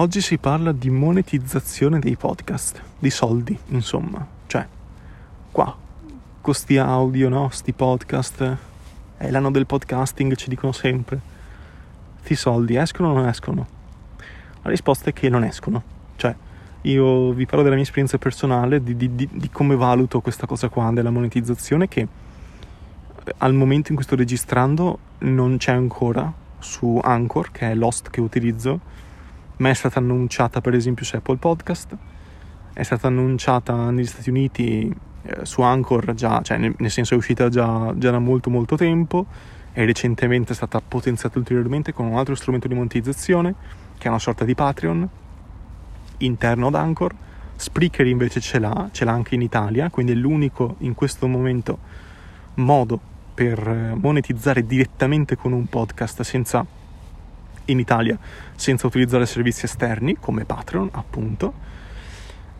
Oggi si parla di monetizzazione dei podcast, di soldi, insomma. Cioè, qua, con sti audio, no? Sti podcast, è l'anno del podcasting, ci dicono sempre. Sti soldi escono o non escono? La risposta è che non escono. Cioè, io vi parlo della mia esperienza personale, di, di, di, di come valuto questa cosa qua della monetizzazione che eh, al momento in cui sto registrando non c'è ancora su Anchor, che è l'host che utilizzo ma è stata annunciata per esempio su Apple Podcast, è stata annunciata negli Stati Uniti eh, su Anchor già, cioè nel, nel, senso è uscita già, già da molto molto tempo e recentemente è stata potenziata ulteriormente con un altro strumento di monetizzazione che è una sorta di Patreon interno ad Anchor. Spreaker invece ce l'ha, ce l'ha anche in Italia, quindi è l'unico in questo momento modo per eh, monetizzare direttamente con un podcast senza in Italia senza utilizzare servizi esterni come Patreon, appunto.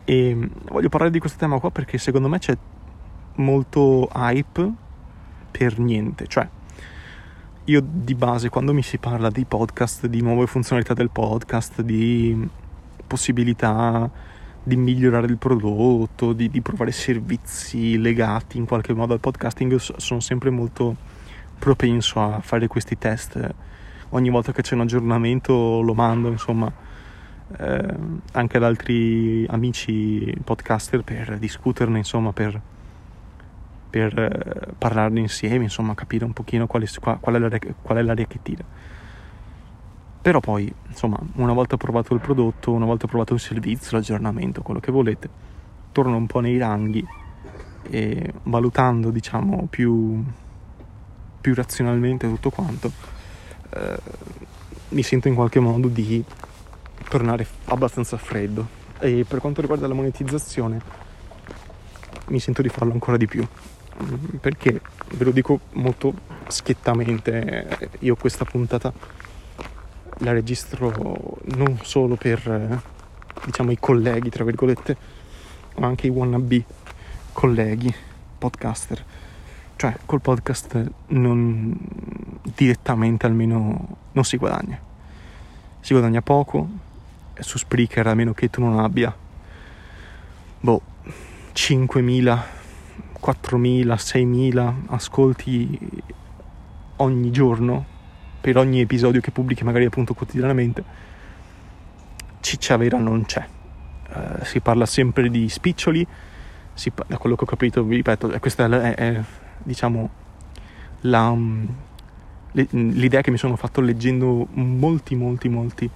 E voglio parlare di questo tema qua perché secondo me c'è molto hype per niente, cioè io di base quando mi si parla di podcast, di nuove funzionalità del podcast, di possibilità di migliorare il prodotto, di, di provare servizi legati in qualche modo al podcasting, sono sempre molto propenso a fare questi test ogni volta che c'è un aggiornamento lo mando, insomma, eh, anche ad altri amici podcaster per discuterne, insomma, per, per eh, parlarne insieme, insomma, capire un pochino qual è, qual è, l'aria, qual è l'aria che tira. Però poi, insomma, una volta provato il prodotto, una volta provato il servizio, l'aggiornamento, quello che volete, torno un po' nei ranghi e valutando, diciamo, più, più razionalmente tutto quanto, eh, mi sento in qualche modo di tornare abbastanza freddo. E per quanto riguarda la monetizzazione, mi sento di farlo ancora di più. Mm, perché ve lo dico molto schiettamente, io questa puntata la registro non solo per diciamo i colleghi, tra virgolette, ma anche i wannabe colleghi, podcaster. Cioè, col podcast non, direttamente almeno non si guadagna. Si guadagna poco, su Spreaker a meno che tu non abbia boh, 5.000, 4.000, 6.000 ascolti ogni giorno per ogni episodio che pubblichi magari appunto quotidianamente ciccia vera non c'è uh, si parla sempre di spiccioli si, da quello che ho capito vi ripeto questa è, è diciamo la, l'idea che mi sono fatto leggendo molti, molti, molti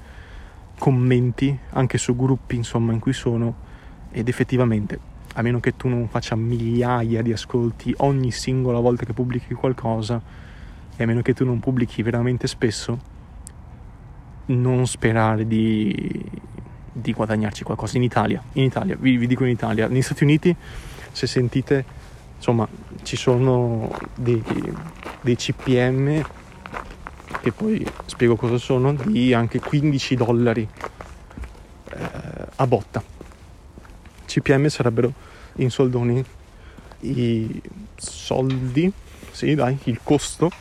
commenti anche su gruppi insomma in cui sono ed effettivamente a meno che tu non faccia migliaia di ascolti ogni singola volta che pubblichi qualcosa e a meno che tu non pubblichi veramente spesso non sperare di, di guadagnarci qualcosa in Italia. In Italia, vi, vi dico in Italia. Negli Stati Uniti se sentite insomma ci sono dei, dei CPM che poi spiego cosa sono, di anche 15 dollari eh, a botta. CPM sarebbero in soldoni i soldi, sì dai, il costo,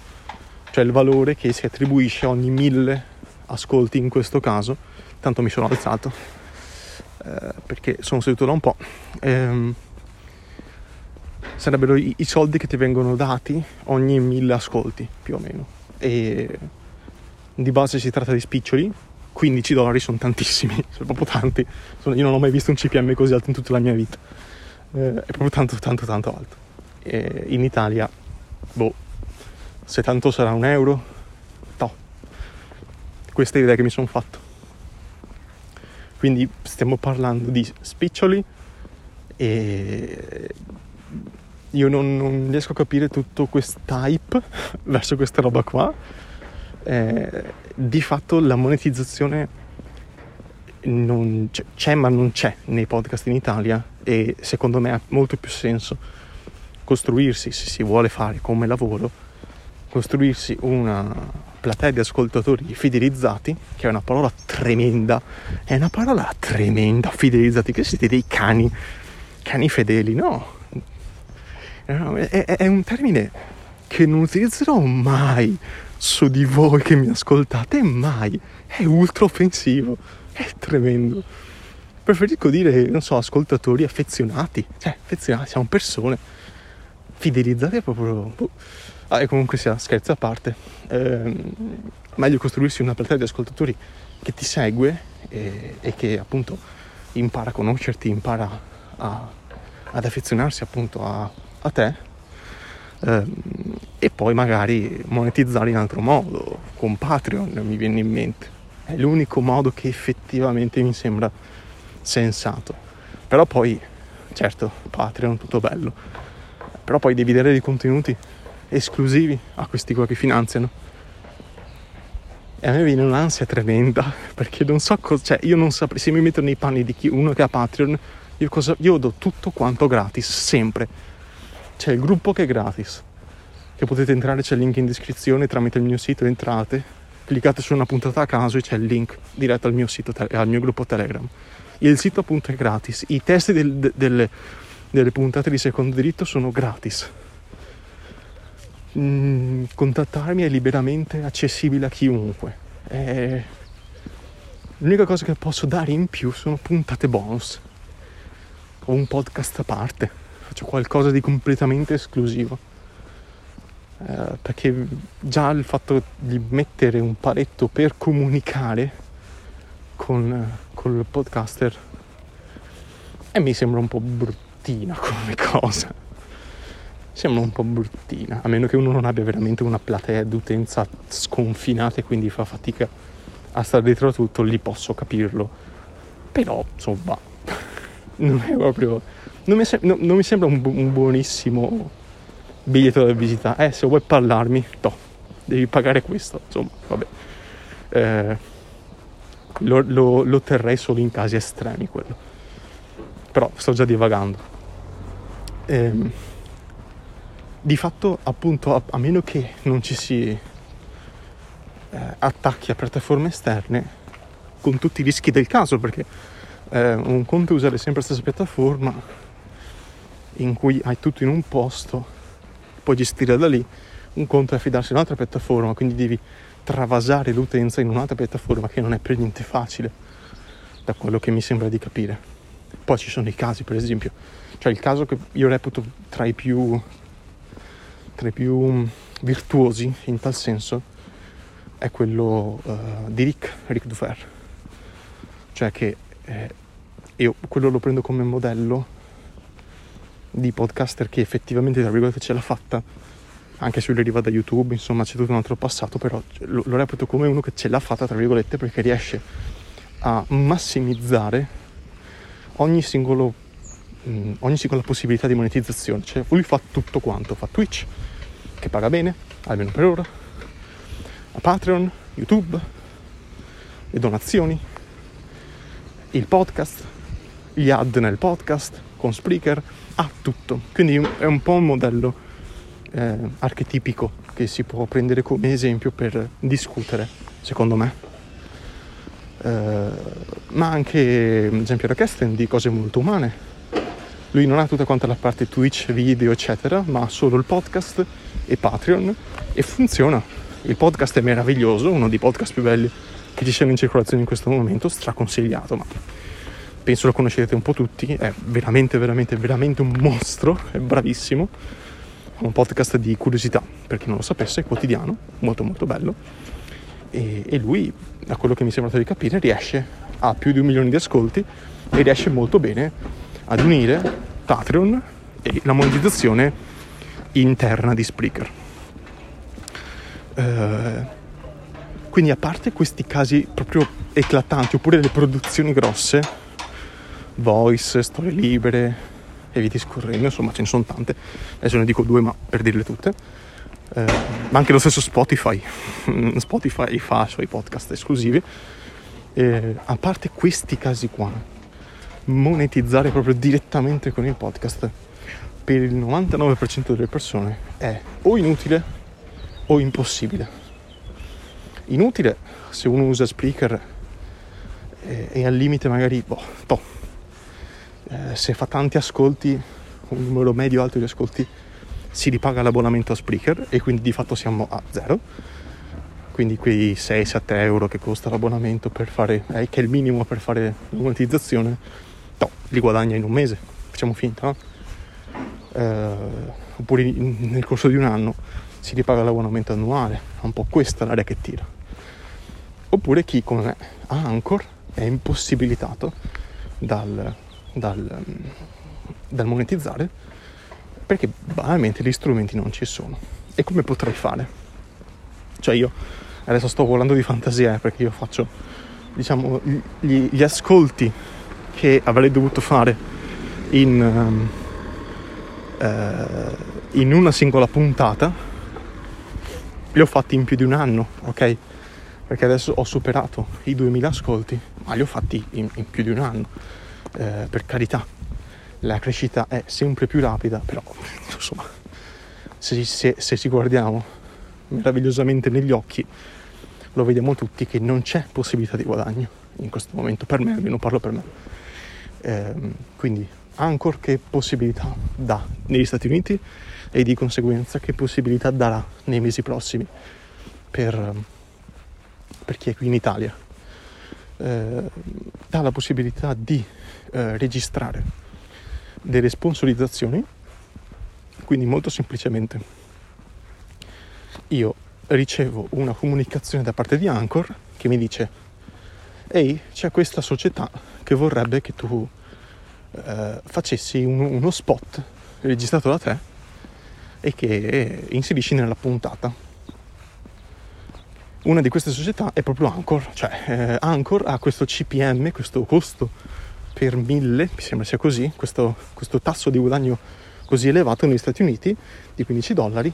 cioè il valore che si attribuisce ogni mille ascolti in questo caso. Tanto mi sono alzato eh, perché sono seduto da un po'. Eh, sarebbero i, i soldi che ti vengono dati ogni mille ascolti più o meno. E di base si tratta di spiccioli 15 dollari sono tantissimi sono proprio tanti. Io non ho mai visto un CPM così alto in tutta la mia vita. Eh, è proprio tanto tanto tanto alto. E in Italia boh se tanto sarà un euro no questa è l'idea che mi sono fatto. Quindi stiamo parlando di spiccioli e io non, non riesco a capire tutto quest'hype verso questa roba qua. Eh, di fatto la monetizzazione non c'è, c'è, ma non c'è nei podcast in Italia e secondo me ha molto più senso costruirsi, se si vuole fare come lavoro, costruirsi una platea di ascoltatori fidelizzati, che è una parola tremenda, è una parola tremenda, fidelizzati, che siete dei cani, cani fedeli, no, è, è, un termine che non utilizzerò mai su di voi che mi ascoltate, mai. È ultra offensivo. È tremendo. Preferisco dire, non so, ascoltatori affezionati. Cioè, affezionati, siamo persone fidelizzate proprio. Boh. Ah, e comunque sia, scherzo a parte. Ehm, meglio costruirsi una platea di ascoltatori che ti segue e, e che appunto impara a conoscerti, impara a, ad affezionarsi appunto a, a te ehm, e poi magari monetizzare in altro modo, con Patreon mi viene in mente. È l'unico modo che effettivamente mi sembra sensato. Però poi, certo, Patreon, tutto bello, però poi devi dare dei contenuti esclusivi a questi qua che finanziano. E a me viene un'ansia tremenda perché non so cosa, cioè io non saprei, se mi metto nei panni di chi, uno che ha Patreon, io, cosa, io do tutto quanto gratis, sempre. C'è il gruppo che è gratis, che potete entrare, c'è il link in descrizione tramite il mio sito, entrate, cliccate su una puntata a caso e c'è il link diretto al mio sito, al mio gruppo Telegram. Il sito appunto è gratis, i testi del, del, delle puntate di secondo diritto sono gratis. Mm, contattarmi è liberamente accessibile a chiunque. È... L'unica cosa che posso dare in più sono puntate bonus o un podcast a parte. Faccio qualcosa di completamente esclusivo. Eh, perché già il fatto di mettere un paletto per comunicare con, con il podcaster e mi sembra un po' bruttina come cosa sembra un po' bruttina a meno che uno non abbia veramente una platea d'utenza sconfinata e quindi fa fatica a stare dietro a tutto lì posso capirlo però insomma non è proprio non mi, sem- no, non mi sembra un, bu- un, buonissimo biglietto da visita eh se vuoi parlarmi no devi pagare questo insomma vabbè eh, lo, lo, lo terrei solo in casi estremi quello. Però sto già divagando. Ehm, di fatto, appunto, a, a, meno che non ci si eh, attacchi a piattaforme esterne, con tutti i rischi del caso, perché eh, un conto è usare sempre la stessa piattaforma in cui hai tutto in un posto, puoi gestire da lì, un conto è affidarsi a un'altra piattaforma, quindi devi travasare l'utenza in un'altra piattaforma che non è per niente facile, da quello che mi sembra di capire. Poi ci sono i casi, per esempio, cioè il caso che io reputo tra i più, tra i più mm, virtuosi in tal senso è quello uh, di Rick, Rick Dufer. Cioè che eh, io quello lo prendo come modello di podcaster che effettivamente, tra virgolette, ce l'ha fatta. Anche se lui arriva da YouTube, insomma c'è tutto un altro passato, però lo, lo reputo come uno che ce l'ha fatta, tra virgolette, perché riesce a massimizzare ogni, singolo, mm, ogni singola possibilità di monetizzazione. Cioè lui fa tutto quanto, fa Twitch, che paga bene, almeno per ora, a Patreon, YouTube, le donazioni, il podcast, gli ad nel podcast, con Spreaker, ha tutto. Quindi è un po' un modello eh, archetipico che si può prendere come esempio per discutere, secondo me. Eh, ma anche Giampiero Kesten di cose molto umane. Lui non ha tutta quanta la parte Twitch, video, eccetera, ma ha solo il podcast e Patreon e funziona. Il podcast è meraviglioso, uno dei podcast più belli che ci siano in circolazione in questo momento, straconsigliato, ma penso lo conoscete un po' tutti, è veramente, veramente, veramente un mostro, è bravissimo un podcast di curiosità, per chi non lo sapesse, è quotidiano, molto molto bello. E, e lui, da quello che mi sembra di capire, riesce a più di un milione di ascolti e riesce molto bene ad unire Patreon e la monetizzazione interna di Spreaker. Uh, quindi a parte questi casi proprio eclatanti, oppure le produzioni grosse, voice, storie libere, e via discorrendo, insomma ce ne sono tante, adesso ne dico due ma per dirle tutte, eh, ma anche lo stesso Spotify, Spotify fa i suoi podcast esclusivi, eh, a parte questi casi qua, monetizzare proprio direttamente con il podcast per il 99% delle persone è o inutile o impossibile. Inutile se uno usa Spreaker e, e al limite magari, boh, toh, eh, se fa tanti ascolti, un numero medio alto di ascolti, si ripaga l'abbonamento a Spreaker e quindi di fatto siamo a zero. quindi quei 6-7 euro che costa l'abbonamento per fare, eh, che è il minimo per fare la monetizzazione, no, li guadagna in un mese, facciamo finta, no? eh, oppure nel corso di un anno si ripaga l'abbonamento annuale, è un po' questa l'area che tira. Oppure chi come me ha Anchor è impossibilitato dal, dal, dal monetizzare perché banalmente gli strumenti non ci sono. E come potrei fare? Cioè io adesso sto volando di fantasia eh, perché io faccio diciamo gli, gli, ascolti che avrei dovuto fare in, um, uh, in una singola puntata li ho fatti in più di un anno, ok? Perché adesso ho superato i 2000 ascolti, ma li ho fatti in, in più di un anno, eh, per carità. La crescita è sempre più rapida, però insomma, se, se, se ci guardiamo meravigliosamente negli occhi, lo vediamo tutti che non c'è possibilità di guadagno in questo momento, per me, almeno parlo per me. Eh, quindi Anchor che possibilità dà negli Stati Uniti e di conseguenza che possibilità darà nei mesi prossimi per, per chi è qui in Italia. Eh, dà la possibilità di eh, registrare delle sponsorizzazioni, quindi molto semplicemente. Io ricevo una comunicazione da parte di Anchor che mi dice ehi c'è questa società che vorrebbe che tu eh, facessi un, uno spot registrato da te e che inserisci nella puntata una di queste società è proprio Anchor cioè eh, Anchor ha questo CPM questo costo per mille mi sembra sia così questo, questo tasso di guadagno così elevato negli Stati Uniti di 15 dollari.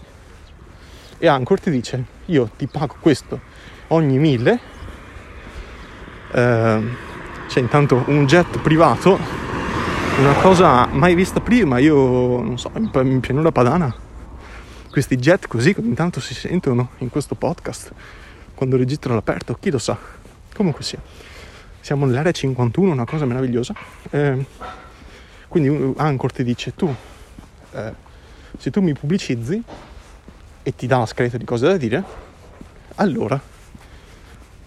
E Anchor ti dice io ti pago questo ogni mille eh, c'è intanto un jet privato una cosa mai vista prima io non so in pianura padana. Questi jet così intanto si sentono in questo podcast quando registro all'aperto chi lo sa comunque sia siamo nell'area 51 una cosa meravigliosa eh, quindi Anchor ti dice tu eh, se tu mi pubblicizzi e ti dà una scaletta di cose da dire, allora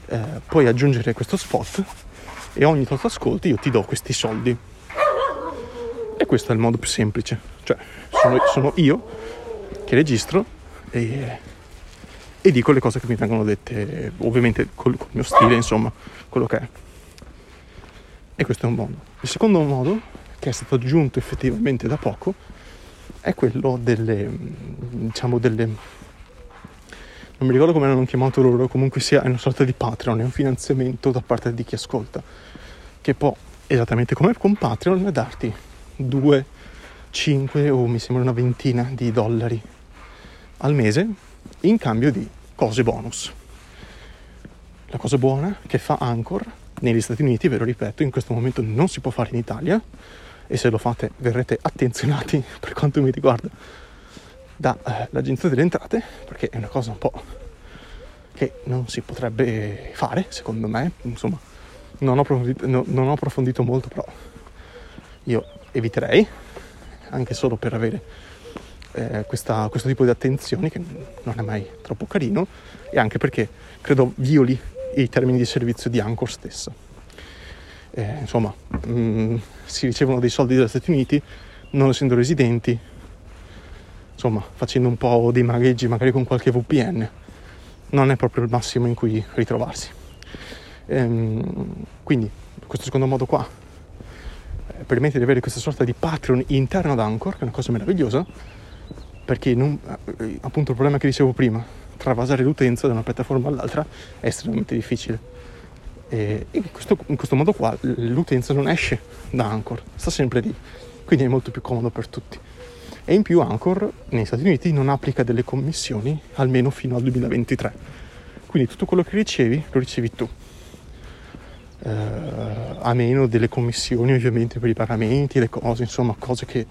eh, puoi aggiungere questo spot e ogni tot ascolti io ti do questi soldi. E questo è il modo più semplice. Cioè, sono, sono io che registro e, e, dico le cose che mi vengono dette, ovviamente col, col mio stile, insomma, quello che è. E questo è un modo. Il secondo modo, che è stato aggiunto effettivamente da poco, è quello delle, diciamo, delle, non mi ricordo come l'hanno chiamato loro, comunque sia è una sorta di Patreon, è un finanziamento da parte di chi ascolta, che può, esattamente come con Patreon, darti 2, 5 o mi sembra una ventina di dollari al mese in cambio di cose bonus. La cosa buona che fa Anchor negli Stati Uniti, ve lo ripeto, in questo momento non si può fare in Italia, e se lo fate verrete attenzionati per quanto mi riguarda dall'agenzia eh, delle entrate perché è una cosa un po' che non si potrebbe fare secondo me insomma non ho approfondito, no, non ho approfondito molto però io eviterei anche solo per avere eh, questa, questo tipo di attenzioni che non è mai troppo carino e anche perché credo violi i termini di servizio di Anchor stesso eh, insomma, mh, mm, si ricevono dei soldi dagli Stati Uniti, non essendo residenti, insomma, facendo un po' dei magheggi magari con qualche VPN, non è proprio il massimo in cui ritrovarsi. Ehm, quindi, questo secondo modo qua eh, permette di avere questa sorta di Patreon interno ad Anchor, che è una cosa meravigliosa, perché non, appunto il problema che dicevo prima, travasare l'utenza da una piattaforma all'altra è estremamente difficile e in questo, in questo modo qua l'utenza non esce da Anchor, sta sempre lì, quindi è molto più comodo per tutti. E in più Anchor negli Stati Uniti non applica delle commissioni almeno fino al 2023. Quindi tutto quello che ricevi lo ricevi tu. Eh, a meno delle commissioni ovviamente per i pagamenti, le cose, insomma cose che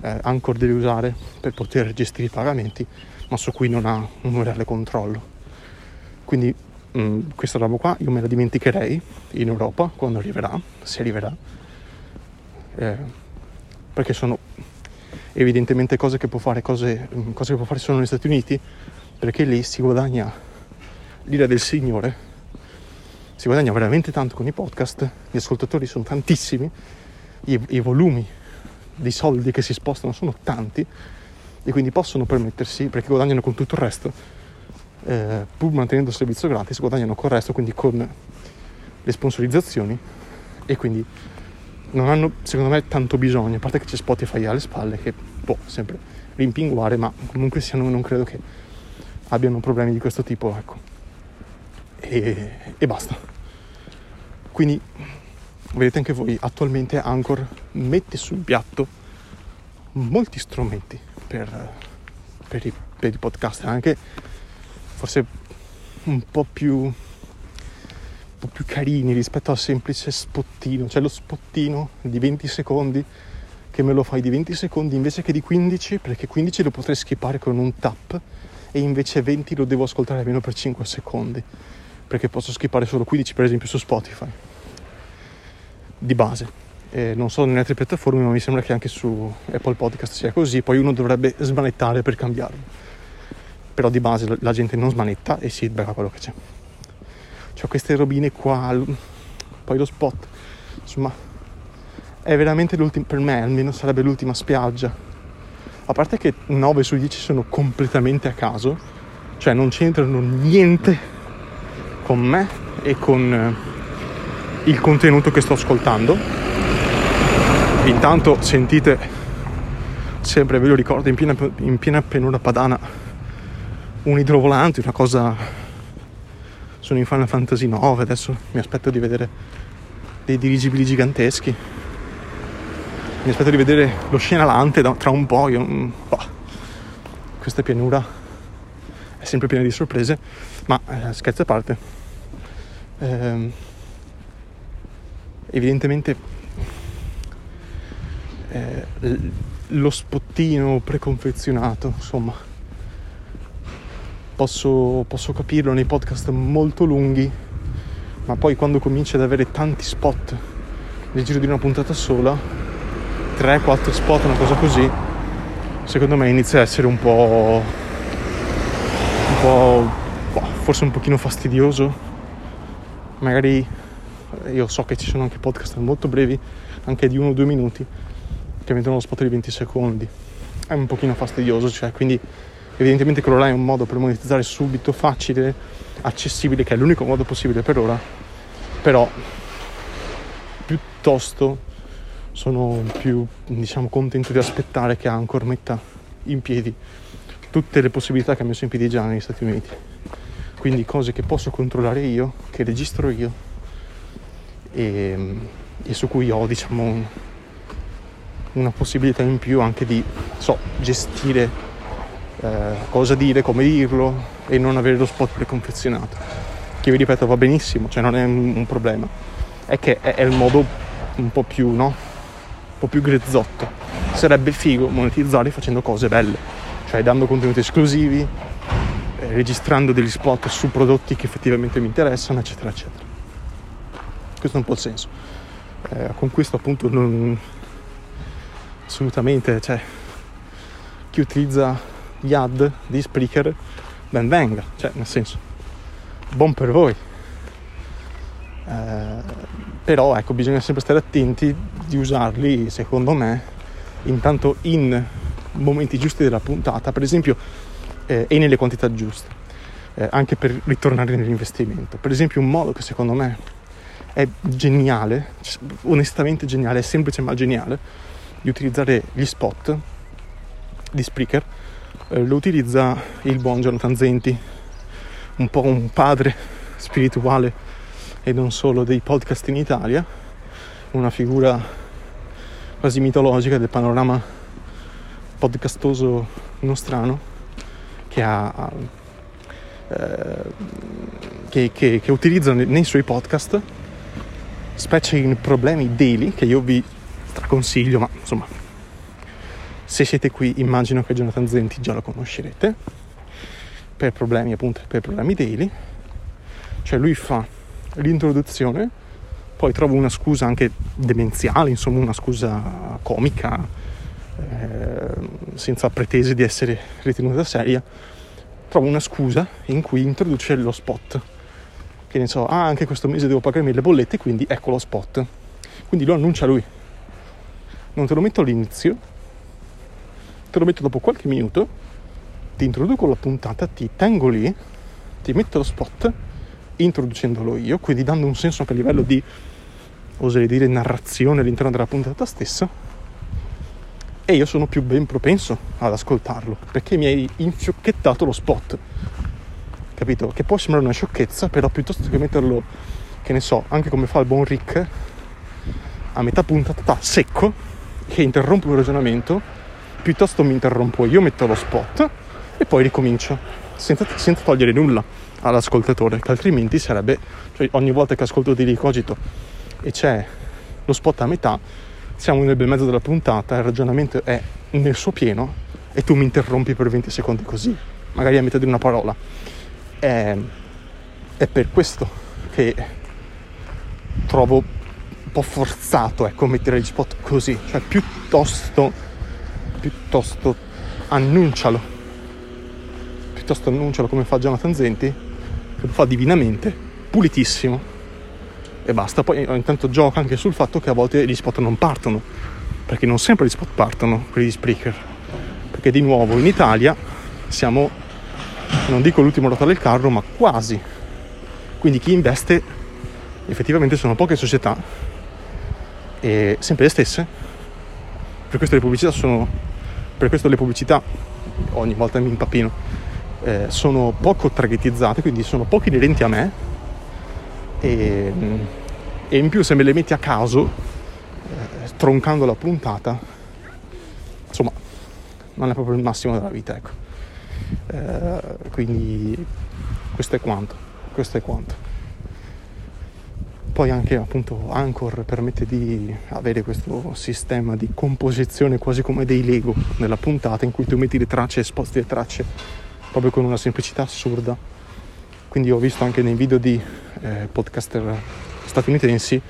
eh, Anchor deve usare per poter gestire i pagamenti, ma su cui non ha un reale controllo. Quindi mm, questa roba qua io me la dimenticherei in Europa quando arriverà, se arriverà, eh, perché sono evidentemente cose che può fare, cose, mm, cose che può fare solo negli Stati Uniti, perché lì si guadagna l'ira del Signore, si guadagna veramente tanto con i podcast, gli ascoltatori sono tantissimi, i, i volumi di soldi che si spostano sono tanti e quindi possono permettersi, perché guadagnano con tutto il resto, eh, pur mantenendo il servizio gratis, guadagnano con il resto, quindi con le sponsorizzazioni e quindi non hanno secondo me tanto bisogno, a parte che c'è Spotify alle spalle che può sempre rimpinguare, ma comunque sia non, non credo che abbiano problemi di questo tipo, ecco. E, e basta. Quindi vedete anche voi, attualmente Anchor mette sul piatto molti strumenti per, per, i, per i podcast, anche forse un po' più po' più carini rispetto al semplice spottino, cioè lo spottino di 20 secondi che me lo fai di 20 secondi invece che di 15, perché 15 lo potrei skippare con un tap e invece 20 lo devo ascoltare almeno per 5 secondi, perché posso skippare solo 15 per esempio su Spotify, di base. Eh, non so nelle altre piattaforme, ma mi sembra che anche su Apple Podcast sia così, poi uno dovrebbe smanettare per cambiarlo. Però di base la gente non smanetta e si becca quello che c'è. C'ho queste robine qua, poi lo spot, insomma è veramente l'ultima, per me almeno sarebbe l'ultima spiaggia. A parte che 9 su 10 sono completamente a caso, cioè non c'entrano niente con me e con eh, il contenuto che sto ascoltando. Intanto sentite, sempre ve lo ricordo, in piena, in piena pianura padana, un idrovolante, una cosa... Sono in Final Fantasy 9, adesso mi aspetto di vedere dei dirigibili giganteschi mi aspetto di vedere lo scenalante tra un po'. Io, bah, questa pianura è sempre piena di sorprese, ma eh, scherzi a parte. Eh, evidentemente eh, lo spottino preconfezionato, insomma, posso, posso capirlo nei podcast molto lunghi, ma poi quando cominci ad avere tanti spot nel giro di una puntata sola 3-4 spot, una cosa così, secondo me inizia a essere un po', un po' boh, forse un pochino fastidioso. Magari io so che ci sono anche podcast molto brevi, anche di 1-2 minuti, che mettono lo spot di 20 secondi. È un pochino fastidioso, cioè, quindi evidentemente quello là è un modo per monetizzare subito, facile, accessibile, che è l'unico modo possibile per ora, però piuttosto sono più diciamo, contento di aspettare che Anchor metta in piedi tutte le possibilità che ha messo in piedi già negli Stati Uniti. Quindi cose che posso controllare io, che registro io e, e su cui ho diciamo una possibilità in più anche di so, gestire eh, cosa dire, come dirlo e non avere lo spot preconfezionato. Che vi ripeto va benissimo, cioè non è un, un problema. È che è, è il modo un po' più, no? po' più grezzotto. Sarebbe figo monetizzare facendo cose belle, cioè dando contenuti esclusivi, eh, registrando degli spot su prodotti che effettivamente mi interessano, eccetera, eccetera. Questo è un po' il senso. Eh, con questo appunto non assolutamente, cioè chi utilizza gli ad di Spreaker ben venga, cioè nel senso buon per voi. Eh, però ecco bisogna sempre stare attenti di usarli secondo me intanto in momenti giusti della puntata per esempio eh, e nelle quantità giuste eh, anche per ritornare nell'investimento per esempio un modo che secondo me è geniale onestamente geniale è semplice ma geniale di utilizzare gli spot di Spreaker. Eh, lo utilizza il buon Jonathan Zenti un po' un padre spirituale e non solo dei podcast in Italia, una figura quasi mitologica del panorama podcastoso nostrano che, ha, eh, che, che, che utilizza nei suoi podcast, specie in problemi daily, che io vi straconsiglio, ma insomma, se siete qui immagino che Jonathan Zenti già lo conoscerete, per problemi appunto, per problemi daily, cioè lui fa l'introduzione, poi trovo una scusa anche demenziale, insomma una scusa comica, eh, senza pretese di essere ritenuta seria, trova una scusa in cui introduce lo spot. Che ne so, ah, anche questo mese devo pagarmi le bollette, quindi ecco lo spot. Quindi lo annuncia lui. Non te lo metto all'inizio, te lo metto dopo qualche minuto, ti introduco la puntata, ti tengo lì, ti metto lo spot, introducendolo io, quindi dando un senso anche a livello di, oserei dire, narrazione all'interno della puntata stessa. E io sono più ben propenso ad ascoltarlo, perché mi hai infiocchettato lo spot. Capito? Che può sembrare una sciocchezza, però piuttosto che metterlo, che ne so, anche come fa il buon Rick, a metà puntata secco, che interrompo il ragionamento, piuttosto mi interrompo io, metto lo spot e poi ricomincio, senza, senza togliere nulla all'ascoltatore, che altrimenti sarebbe, cioè ogni volta che ascolto di ricogito e c'è lo spot a metà, siamo nel bel mezzo della puntata, il ragionamento è nel suo pieno e tu mi interrompi per 20 secondi così, magari a metà di una parola. È, è per questo che trovo un po' forzato ecco, mettere gli spot così, cioè piuttosto, piuttosto annuncialo, piuttosto annuncialo come fa Jonathan Zenti, che lo fa divinamente, pulitissimo. E basta. Poi intanto gioca anche sul fatto che a volte gli spot non partono, perché non sempre gli spot partono, quelli di Spreaker, perché di nuovo in Italia siamo, non dico l'ultimo ruota del carro, ma quasi. Quindi chi investe effettivamente sono poche società e sempre le stesse. Per questo le pubblicità sono. Per questo le pubblicità, ogni volta mi impappino, eh, sono poco targetizzate, quindi sono pochi inerenti a me. E, e, in più se me le metti a caso, eh, troncando la puntata, insomma, non è proprio il massimo della vita, ecco. Eh, quindi questo è quanto. Questo è quanto. Poi anche appunto Anchor permette di avere questo sistema di composizione quasi come dei Lego nella puntata in cui tu metti le tracce e sposti le tracce proprio con una semplicità assurda. Quindi ho visto anche nei video di eh, podcaster statunitensi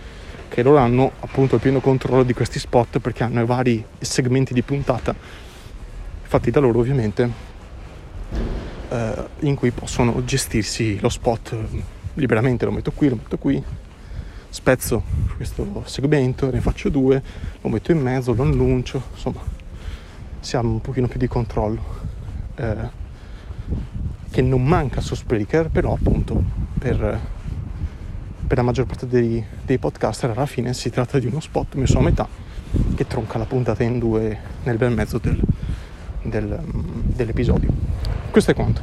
che loro hanno appunto il pieno controllo di questi spot perché hanno i vari segmenti di puntata fatti da loro ovviamente eh, in cui possono gestirsi lo spot liberamente lo metto qui, lo metto qui spezzo questo segmento, ne faccio due, lo metto in mezzo, lo annuncio, insomma, siamo un pochino più di controllo. Eh, che non manca su Spreaker, però appunto per, per la maggior parte dei, dei podcaster alla fine si tratta di uno spot messo a metà che tronca la puntata in due nel bel mezzo del, del, dell'episodio. Questo è quanto.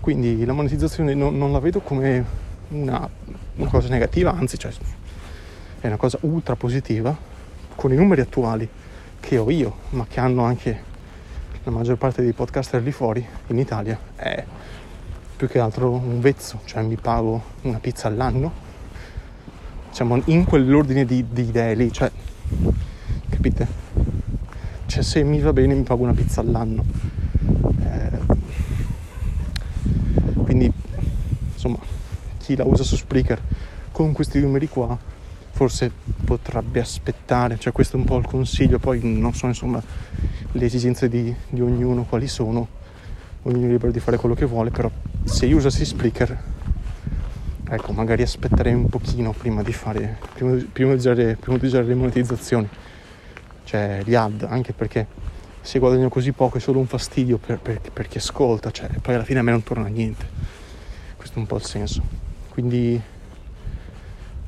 Quindi la monetizzazione non, non la vedo come una una cosa negativa, anzi cioè, è una cosa ultra positiva, con i numeri attuali che ho io, ma che hanno anche la maggior parte dei podcaster lì fuori in Italia, è più che altro un vezzo, cioè mi pago una pizza all'anno, diciamo in quell'ordine di, di idee lì, cioè, capite? Cioè se mi va bene mi pago una pizza all'anno. Eh, quindi, insomma, chi la usa su Spreaker. Con questi numeri qua forse potrebbe aspettare, cioè questo è un po' il consiglio, poi non so insomma le esigenze di, di ognuno quali sono, ognuno è libero di fare quello che vuole, però se io usassi Spreaker, ecco, magari aspetterei un pochino prima di fare, prima, prima, di, usare, prima di usare le monetizzazioni, cioè gli ad, anche perché se guadagno così poco è solo un fastidio per, per, per chi ascolta, cioè poi alla fine a me non torna niente, questo è un po' il senso. Quindi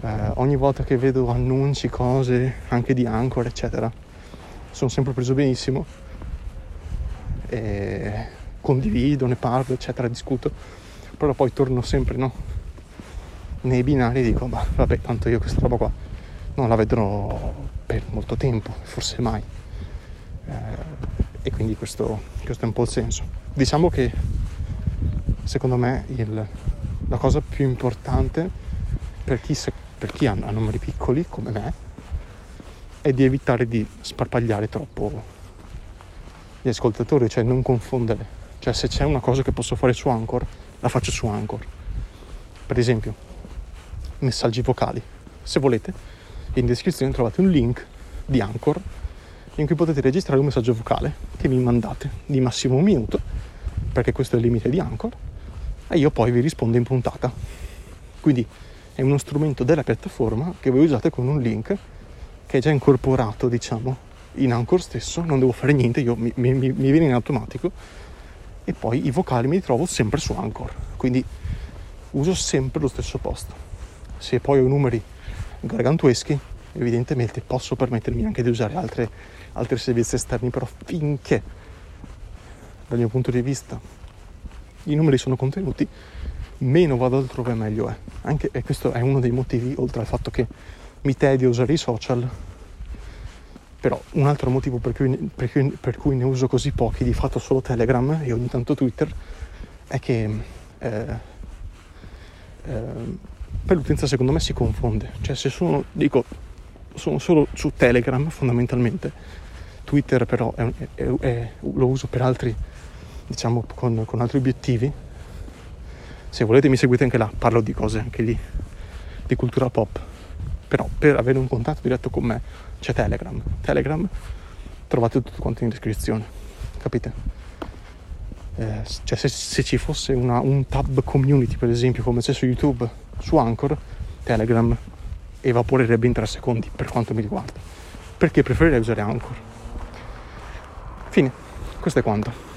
eh, ogni volta che vedo annunci, cose, anche di Anchor, eccetera, sono sempre preso benissimo. E condivido, ne parlo, eccetera, discuto. Però poi torno sempre, no? Nei binari e dico, ma vabbè, tanto io questa roba qua non la vedrò per molto tempo, forse mai. Eh, e quindi questo, questo è un po' il senso. Diciamo che secondo me il, la cosa più importante per chi, per chi ha, ha numeri piccoli come me è di evitare di sparpagliare troppo gli ascoltatori, cioè non confondere. Cioè se c'è una cosa che posso fare su Anchor, la faccio su Anchor. Per esempio, messaggi vocali. Se volete, in descrizione trovate un link di Anchor in cui potete registrare un messaggio vocale che mi mandate di massimo un minuto perché questo è il limite di Anchor, e io poi vi rispondo in puntata. Quindi è uno strumento della piattaforma che voi usate con un link che è già incorporato, diciamo, in Anchor stesso, non devo fare niente, io, mi, mi, mi viene in automatico e poi i vocali mi ritrovo sempre su Anchor, quindi uso sempre lo stesso posto. Se poi ho numeri gargantueschi, evidentemente posso permettermi anche di usare altre, altri servizi esterni, però finché dal mio punto di vista i numeri sono contenuti, meno vado altrove meglio è. Anche, e questo è uno dei motivi, oltre al fatto che mi tedio usare i social, però un altro motivo per cui, per, cui, per cui, ne uso così pochi, di fatto solo Telegram e ogni tanto Twitter, è che eh, eh, per l'utenza secondo me si confonde. Cioè se sono, dico, sono solo su Telegram fondamentalmente, Twitter però è, è, è, lo uso per altri, diciamo, con, con altri obiettivi. Se volete mi seguite anche là, parlo di cose anche lì, di cultura pop. Però per avere un contatto diretto con me c'è Telegram. Telegram trovate tutto quanto in descrizione, capite? Eh, cioè se, se, ci fosse una, un tab community per esempio come c'è su YouTube, su Anchor, Telegram evaporerebbe in tre secondi per quanto mi riguarda. Perché preferirei usare Anchor. Fine, questo è quanto.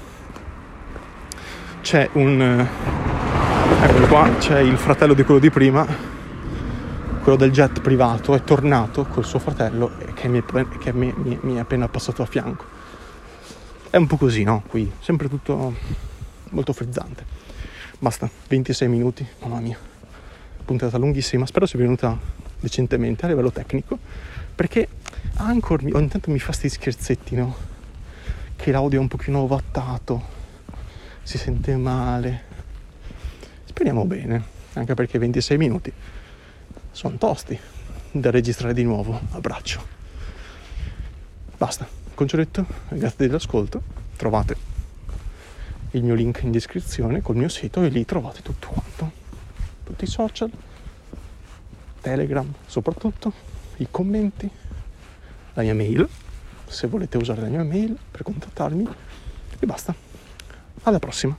C'è un... Eh, eccolo qua, c'è il fratello di quello di prima quello del jet privato è tornato col suo fratello che, mi è, che mi, mi, mi è appena passato a fianco. È un po' così, no? Qui, sempre tutto molto frizzante. Basta, 26 minuti, mamma mia. Puntata lunghissima, spero sia venuta decentemente a livello tecnico, perché Anchor ogni tanto mi fa questi scherzetti, no? Che l'audio è un pochino ovattato, si sente male. Speriamo bene, anche perché 26 minuti sono tosti da registrare di nuovo a braccio. Basta, concetto, grazie dell'ascolto, trovate il mio link in descrizione col mio sito e lì trovate tutto quanto, tutti i social, Telegram soprattutto, i commenti, la mia mail, se volete usare la mia mail per contattarmi e basta. Alla prossima!